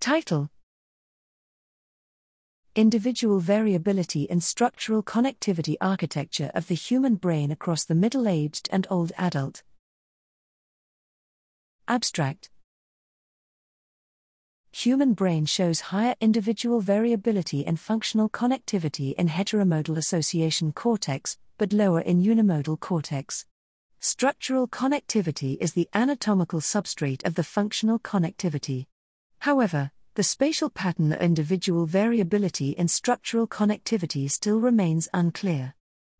Title Individual Variability in Structural Connectivity Architecture of the Human Brain Across the Middle Aged and Old Adult. Abstract Human brain shows higher individual variability in functional connectivity in heteromodal association cortex, but lower in unimodal cortex. Structural connectivity is the anatomical substrate of the functional connectivity. However, the spatial pattern of individual variability in structural connectivity still remains unclear.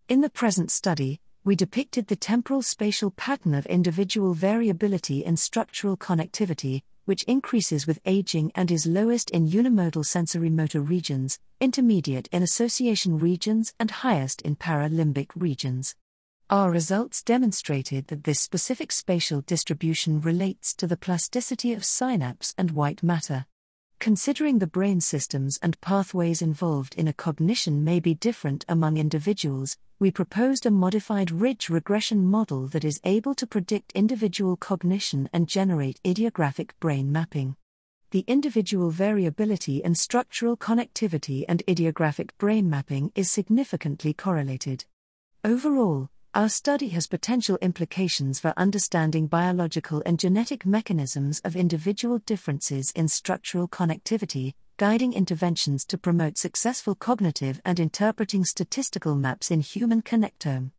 In the present study, we depicted the temporal spatial pattern of individual variability in structural connectivity, which increases with aging and is lowest in unimodal sensory motor regions, intermediate in association regions, and highest in paralimbic regions. Our results demonstrated that this specific spatial distribution relates to the plasticity of synapse and white matter. Considering the brain systems and pathways involved in a cognition may be different among individuals, we proposed a modified ridge regression model that is able to predict individual cognition and generate idiographic brain mapping. The individual variability in structural connectivity and idiographic brain mapping is significantly correlated. Overall, our study has potential implications for understanding biological and genetic mechanisms of individual differences in structural connectivity, guiding interventions to promote successful cognitive and interpreting statistical maps in human connectome.